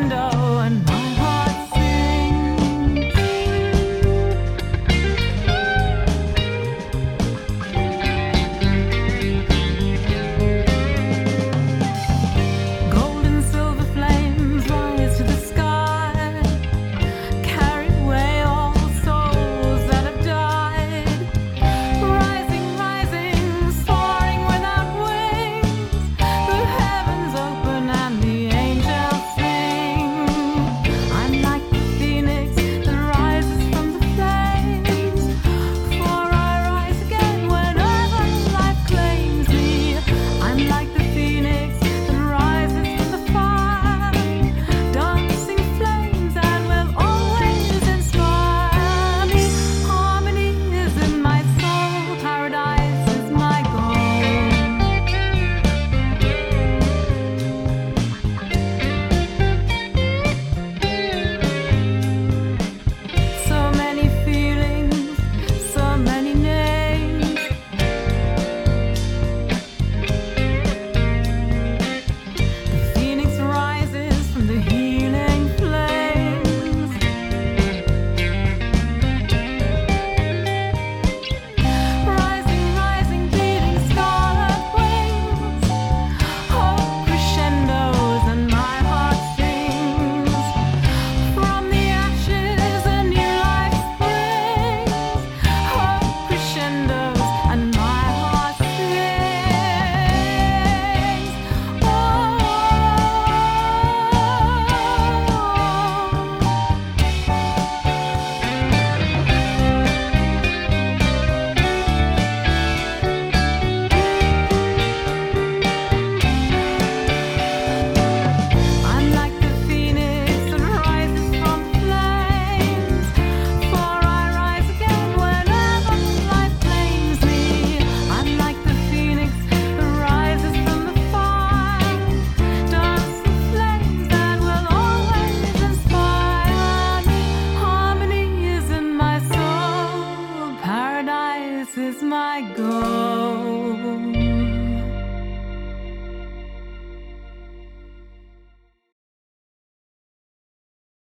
window and my